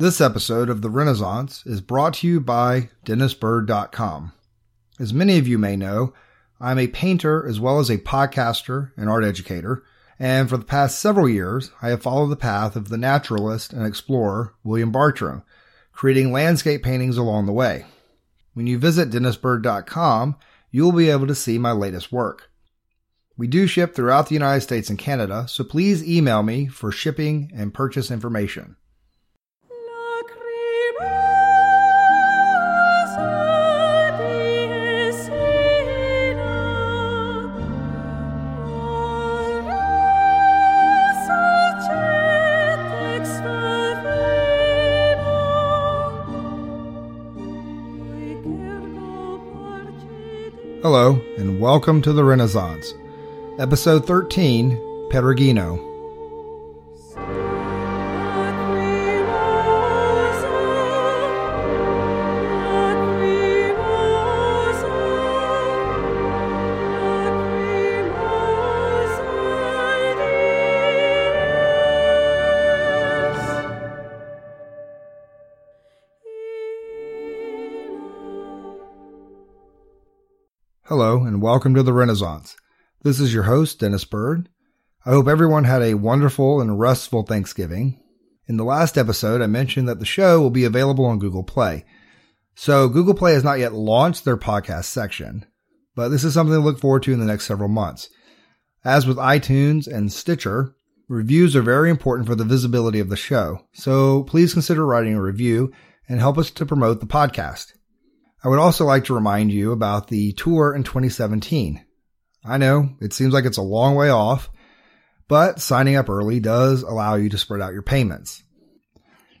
This episode of The Renaissance is brought to you by DenisByrd.com. As many of you may know, I'm a painter as well as a podcaster and art educator, and for the past several years, I have followed the path of the naturalist and explorer William Bartram, creating landscape paintings along the way. When you visit DenisByrd.com, you will be able to see my latest work. We do ship throughout the United States and Canada, so please email me for shipping and purchase information. Hello, and welcome to the Renaissance. Episode 13 Perugino. And welcome to the Renaissance. This is your host, Denis Byrd. I hope everyone had a wonderful and restful Thanksgiving. In the last episode, I mentioned that the show will be available on Google Play. So, Google Play has not yet launched their podcast section, but this is something to look forward to in the next several months. As with iTunes and Stitcher, reviews are very important for the visibility of the show, so please consider writing a review and help us to promote the podcast. I would also like to remind you about the tour in 2017. I know it seems like it's a long way off, but signing up early does allow you to spread out your payments.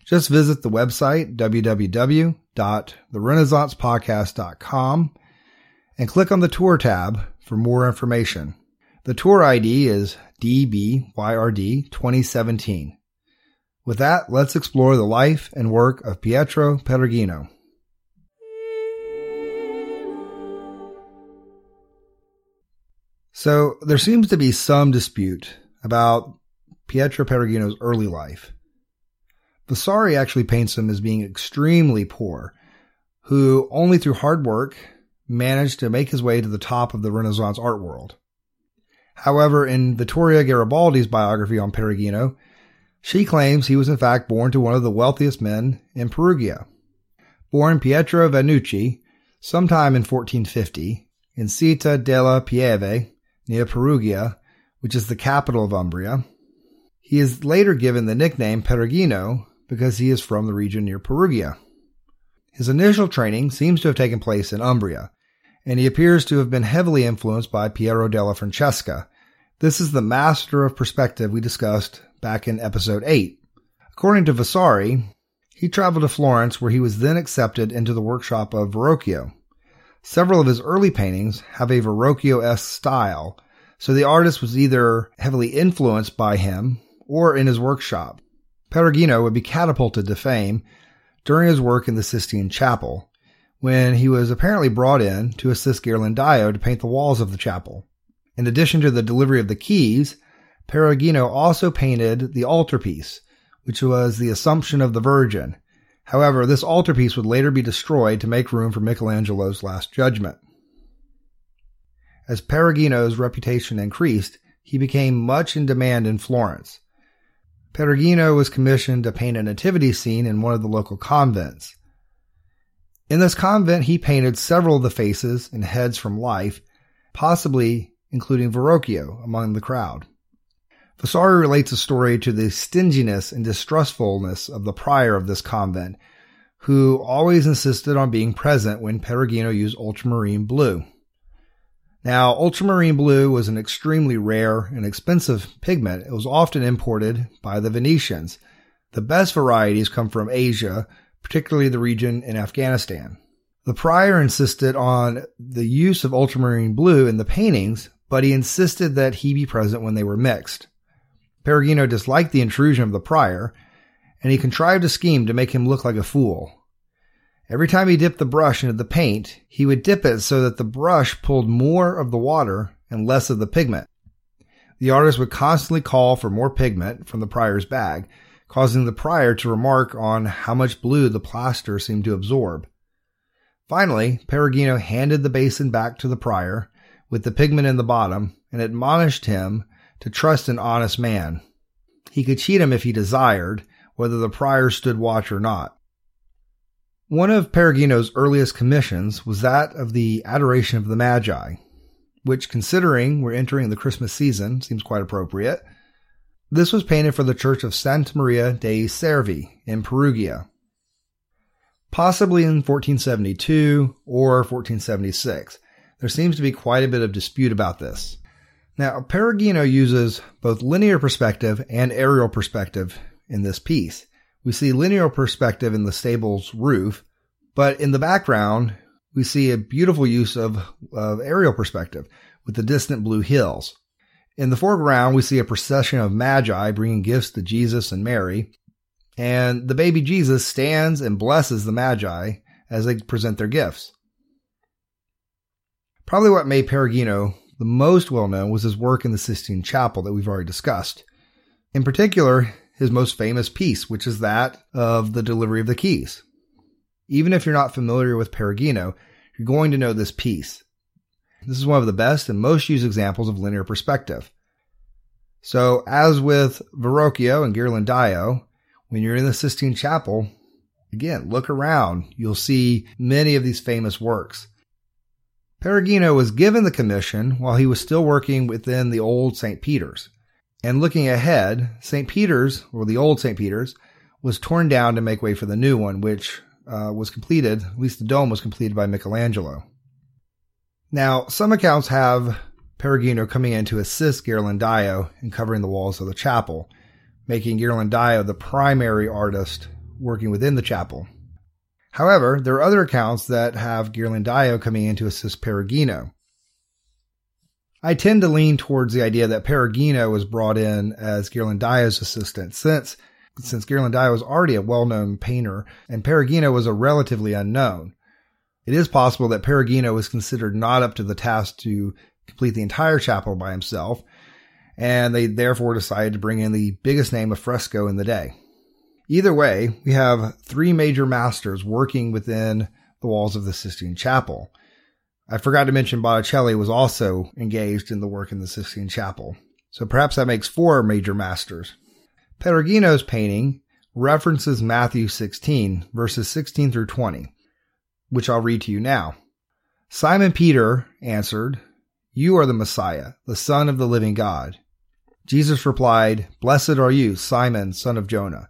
Just visit the website www.therenaissancepodcast.com and click on the tour tab for more information. The tour ID is DBYRD 2017. With that, let's explore the life and work of Pietro Perugino. So there seems to be some dispute about Pietro Perugino's early life. Vasari actually paints him as being extremely poor, who only through hard work managed to make his way to the top of the Renaissance art world. However, in Vittoria Garibaldi's biography on Perugino, she claims he was in fact born to one of the wealthiest men in Perugia. Born Pietro Vannucci sometime in 1450 in Città della Pieve, near Perugia, which is the capital of Umbria. He is later given the nickname Perugino because he is from the region near Perugia. His initial training seems to have taken place in Umbria, and he appears to have been heavily influenced by Piero della Francesca. This is the master of perspective we discussed back in episode 8. According to Vasari, he traveled to Florence where he was then accepted into the workshop of Verrocchio. Several of his early paintings have a Verrocchio-esque style, so the artist was either heavily influenced by him or in his workshop. Perugino would be catapulted to fame during his work in the Sistine Chapel, when he was apparently brought in to assist Ghirlandaio to paint the walls of the chapel. In addition to the delivery of the keys, Perugino also painted the altarpiece, which was the Assumption of the Virgin, However, this altarpiece would later be destroyed to make room for Michelangelo's Last Judgment. As Perugino's reputation increased, he became much in demand in Florence. Perugino was commissioned to paint a nativity scene in one of the local convents. In this convent, he painted several of the faces and heads from life, possibly including Verrocchio among the crowd. Vasari relates a story to the stinginess and distrustfulness of the prior of this convent, who always insisted on being present when Perugino used ultramarine blue. Now, ultramarine blue was an extremely rare and expensive pigment. It was often imported by the Venetians. The best varieties come from Asia, particularly the region in Afghanistan. The prior insisted on the use of ultramarine blue in the paintings, but he insisted that he be present when they were mixed. Perugino disliked the intrusion of the prior, and he contrived a scheme to make him look like a fool. Every time he dipped the brush into the paint, he would dip it so that the brush pulled more of the water and less of the pigment. The artist would constantly call for more pigment from the prior's bag, causing the prior to remark on how much blue the plaster seemed to absorb. Finally, Perugino handed the basin back to the prior with the pigment in the bottom and admonished him to trust an honest man. He could cheat him if he desired, whether the prior stood watch or not. One of Perugino's earliest commissions was that of the Adoration of the Magi, which, considering we're entering the Christmas season, seems quite appropriate. This was painted for the Church of Santa Maria dei Servi in Perugia, possibly in 1472 or 1476. There seems to be quite a bit of dispute about this. Now, Perugino uses both linear perspective and aerial perspective in this piece. We see linear perspective in the stable's roof, but in the background, we see a beautiful use of, of aerial perspective with the distant blue hills. In the foreground, we see a procession of magi bringing gifts to Jesus and Mary, and the baby Jesus stands and blesses the magi as they present their gifts. Probably what made Perugino the most well known was his work in the Sistine Chapel that we've already discussed. In particular, his most famous piece, which is that of the delivery of the keys. Even if you're not familiar with Perugino, you're going to know this piece. This is one of the best and most used examples of linear perspective. So, as with Verrocchio and Ghirlandaio, when you're in the Sistine Chapel, again, look around. You'll see many of these famous works. Perugino was given the commission while he was still working within the old St. Peter's. And looking ahead, St. Peter's, or the old St. Peter's, was torn down to make way for the new one, which uh, was completed, at least the dome was completed by Michelangelo. Now, some accounts have Perugino coming in to assist Ghirlandaio in covering the walls of the chapel, making Ghirlandaio the primary artist working within the chapel. However, there are other accounts that have Ghirlandaio coming in to assist Perugino. I tend to lean towards the idea that Perugino was brought in as Ghirlandaio's assistant since since Ghirlandaio was already a well-known painter and Perugino was a relatively unknown. It is possible that Perugino was considered not up to the task to complete the entire chapel by himself, and they therefore decided to bring in the biggest name of fresco in the day. Either way, we have three major masters working within the walls of the Sistine Chapel. I forgot to mention Botticelli was also engaged in the work in the Sistine Chapel. So perhaps that makes four major masters. Perugino's painting references Matthew 16, verses 16 through 20, which I'll read to you now. Simon Peter answered, You are the Messiah, the Son of the living God. Jesus replied, Blessed are you, Simon, son of Jonah,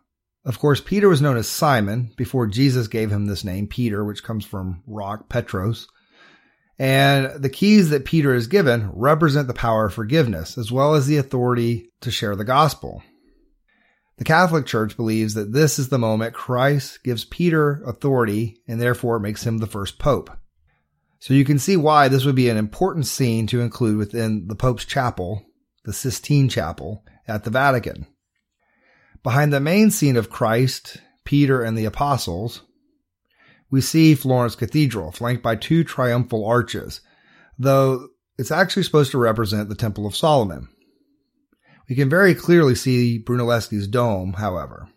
Of course, Peter was known as Simon before Jesus gave him this name, Peter, which comes from rock, Petros. And the keys that Peter is given represent the power of forgiveness, as well as the authority to share the gospel. The Catholic Church believes that this is the moment Christ gives Peter authority and therefore makes him the first pope. So you can see why this would be an important scene to include within the Pope's chapel, the Sistine Chapel, at the Vatican. Behind the main scene of Christ, Peter, and the apostles, we see Florence Cathedral flanked by two triumphal arches, though it's actually supposed to represent the Temple of Solomon. We can very clearly see Brunelleschi's dome, however.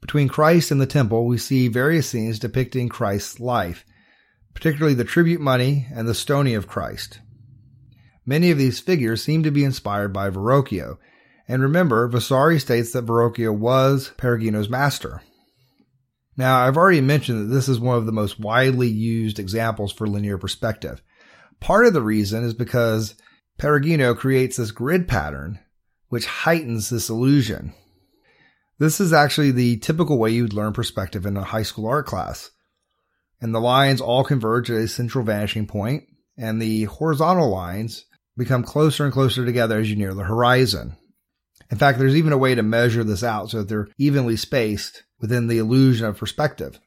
Between Christ and the temple, we see various scenes depicting Christ's life, particularly the tribute money and the stoning of Christ. Many of these figures seem to be inspired by Verrocchio, and remember, Vasari states that Verrocchio was Perugino's master. Now, I've already mentioned that this is one of the most widely used examples for linear perspective. Part of the reason is because Perugino creates this grid pattern, which heightens this illusion. This is actually the typical way you'd learn perspective in a high school art class. And the lines all converge at a central vanishing point, and the horizontal lines become closer and closer together as you near the horizon. In fact, there's even a way to measure this out so that they're evenly spaced within the illusion of perspective.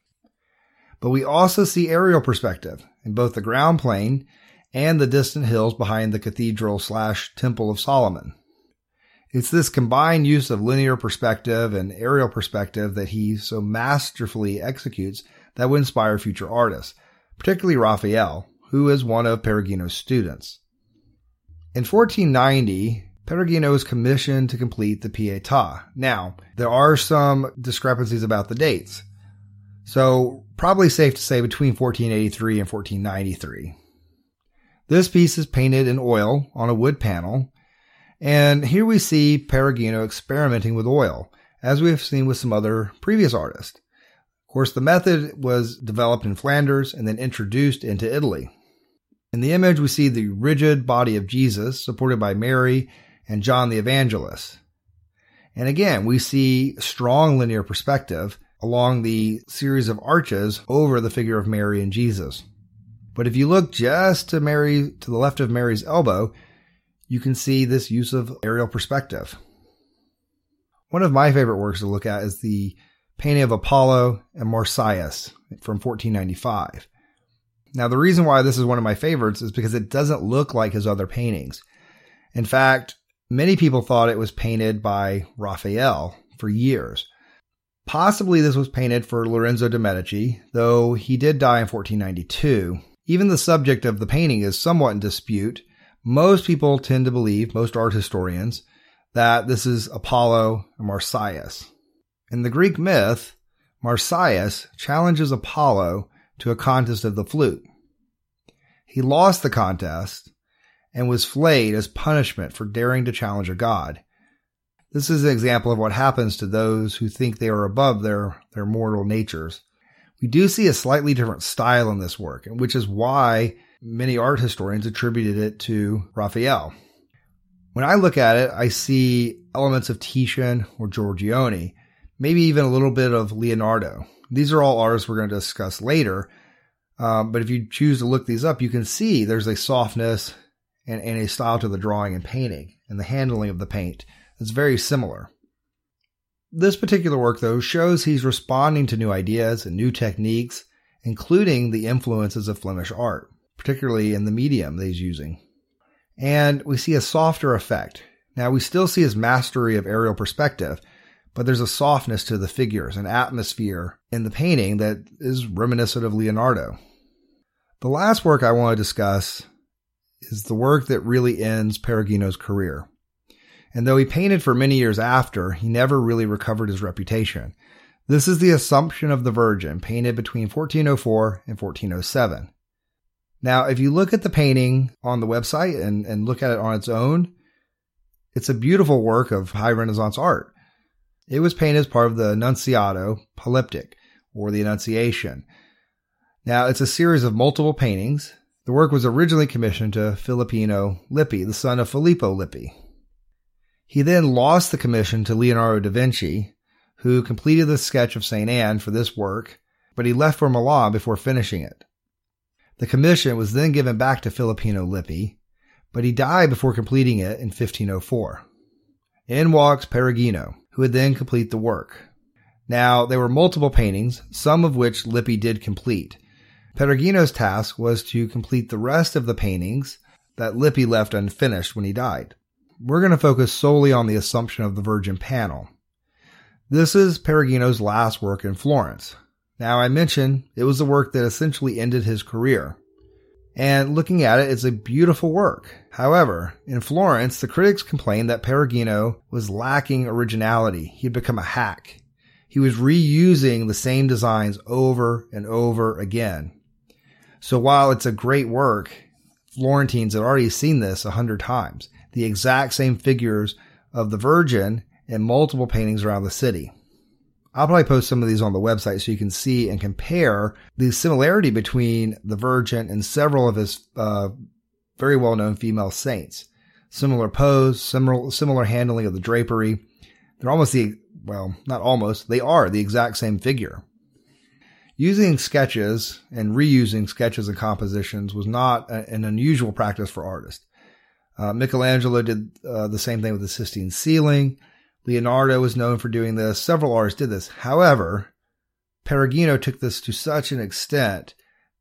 But we also see aerial perspective in both the ground plane and the distant hills behind the cathedral slash temple of Solomon. It's this combined use of linear perspective and aerial perspective that he so masterfully executes that would inspire future artists, particularly Raphael, who is one of Perugino's students. In 1490, Perugino was commissioned to complete the Pietà. Now, there are some discrepancies about the dates. So, probably safe to say between 1483 and 1493. This piece is painted in oil on a wood panel, and here we see Perugino experimenting with oil, as we have seen with some other previous artists. Of course, the method was developed in Flanders and then introduced into Italy. In the image, we see the rigid body of Jesus supported by Mary and John the Evangelist. And again, we see strong linear perspective along the series of arches over the figure of Mary and Jesus. But if you look just to Mary, to the left of Mary's elbow, you can see this use of aerial perspective. One of my favorite works to look at is the painting of Apollo and Marsyas from 1495. Now, the reason why this is one of my favorites is because it doesn't look like his other paintings. In fact, many people thought it was painted by Raphael for years. Possibly this was painted for Lorenzo de' Medici, though he did die in 1492. Even the subject of the painting is somewhat in dispute. Most people tend to believe, most art historians, that this is Apollo and Marsyas. In the Greek myth, Marsyas challenges Apollo to a contest of the flute. He lost the contest and was flayed as punishment for daring to challenge a god. This is an example of what happens to those who think they are above their, their mortal natures. We do see a slightly different style in this work, which is why many art historians attributed it to Raphael. When I look at it, I see elements of Titian or Giorgione, maybe even a little bit of Leonardo. These are all artists we're going to discuss later. Um, but if you choose to look these up, you can see there's a softness and, and a style to the drawing and painting and the handling of the paint that's very similar. This particular work, though, shows he's responding to new ideas and new techniques, including the influences of Flemish art, particularly in the medium that he's using. And we see a softer effect. Now, we still see his mastery of aerial perspective, but there's a softness to the figures, an atmosphere in the painting that is reminiscent of Leonardo. The last work I want to discuss is the work that really ends Perugino's career. And though he painted for many years after, he never really recovered his reputation. This is the Assumption of the Virgin, painted between 1404 and 1407. Now, if you look at the painting on the website and, and look at it on its own, it's a beautiful work of high Renaissance art. It was painted as part of the Annunziata Polyptych, or the Annunciation. Now, it's a series of multiple paintings. The work was originally commissioned to Filippino Lippi, the son of Filippo Lippi. He then lost the commission to Leonardo da Vinci, who completed the sketch of St. Anne for this work, but he left for Milan before finishing it. The commission was then given back to Filippino Lippi, but he died before completing it in 1504. In walks Perugino, who would then complete the work. Now, there were multiple paintings, some of which Lippi did complete. Perugino's task was to complete the rest of the paintings that Lippi left unfinished when he died. We're going to focus solely on the Assumption of the Virgin panel. This is Perugino's last work in Florence. Now, I mentioned it was the work that essentially ended his career. And looking at it, it's a beautiful work. However, in Florence, the critics complained that Perugino was lacking originality. He'd become a hack. He was reusing the same designs over and over again. So while it's a great work, Florentines had already seen this a hundred times. The exact same figures of the Virgin in multiple paintings around the city. I'll probably post some of these on the website so you can see and compare the similarity between the Virgin and several of his uh, very well known female saints. Similar pose, similar, similar handling of the drapery. They're almost the, well, not almost, they are the exact same figure. Using sketches and reusing sketches and compositions was not a, an unusual practice for artists. Uh, Michelangelo did uh, the same thing with the Sistine ceiling. Leonardo was known for doing this. Several artists did this. However, Perugino took this to such an extent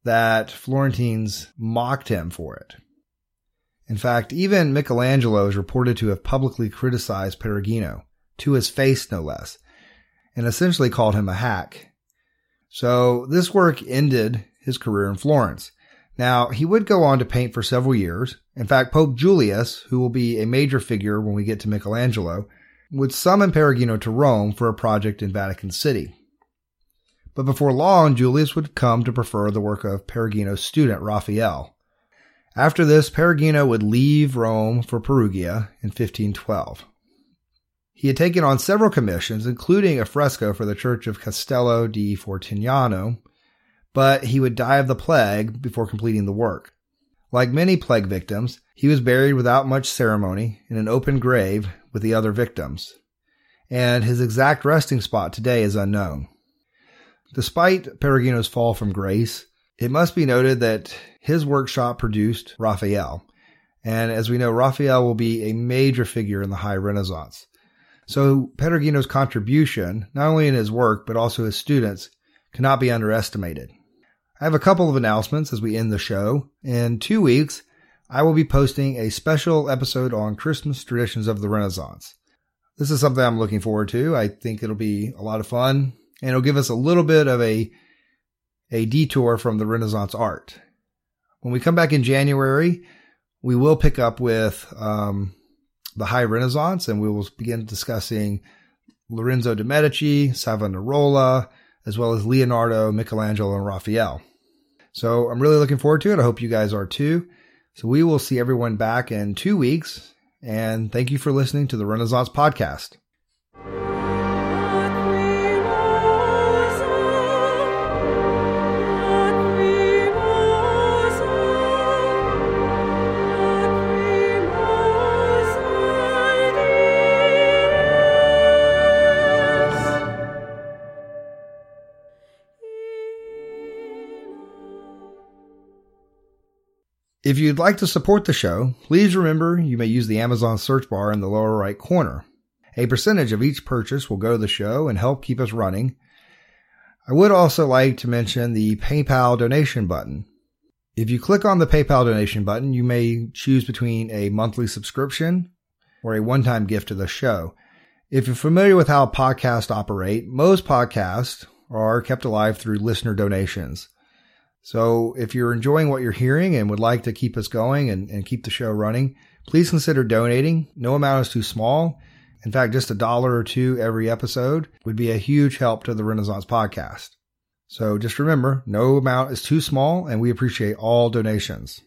that Florentines mocked him for it. In fact, even Michelangelo is reported to have publicly criticized Perugino, to his face no less, and essentially called him a hack. So this work ended his career in Florence. Now, he would go on to paint for several years. In fact, Pope Julius, who will be a major figure when we get to Michelangelo, would summon Perugino to Rome for a project in Vatican City. But before long, Julius would come to prefer the work of Perugino's student, Raphael. After this, Perugino would leave Rome for Perugia in 1512. He had taken on several commissions, including a fresco for the church of Castello di Fortignano, but he would die of the plague before completing the work. Like many plague victims, he was buried without much ceremony in an open grave with the other victims, and his exact resting spot today is unknown. Despite Perugino's fall from grace, it must be noted that his workshop produced Raphael. And as we know, Raphael will be a major figure in the High Renaissance. So Perugino's contribution, not only in his work, but also his students, cannot be underestimated. I have a couple of announcements as we end the show. In two weeks, I will be posting a special episode on Christmas traditions of the Renaissance. This is something I'm looking forward to. I think it'll be a lot of fun and it'll give us a little bit of a a detour from the Renaissance art. When we come back in January, we will pick up with um, the High Renaissance, and we will begin discussing Lorenzo de' Medici, Savonarola, as well as Leonardo, Michelangelo, and Raphael. So I'm really looking forward to it. I hope you guys are too. So we will see everyone back in two weeks. And thank you for listening to the Renaissance Podcast. If you'd like to support the show, please remember you may use the Amazon search bar in the lower right corner. A percentage of each purchase will go to the show and help keep us running. I would also like to mention the PayPal donation button. If you click on the PayPal donation button, you may choose between a monthly subscription or a one time gift to the show. If you're familiar with how podcasts operate, most podcasts are kept alive through listener donations. So if you're enjoying what you're hearing and would like to keep us going and, and keep the show running, please consider donating. No amount is too small. In fact, just a dollar or two every episode would be a huge help to the Renaissance podcast. So just remember, no amount is too small and we appreciate all donations.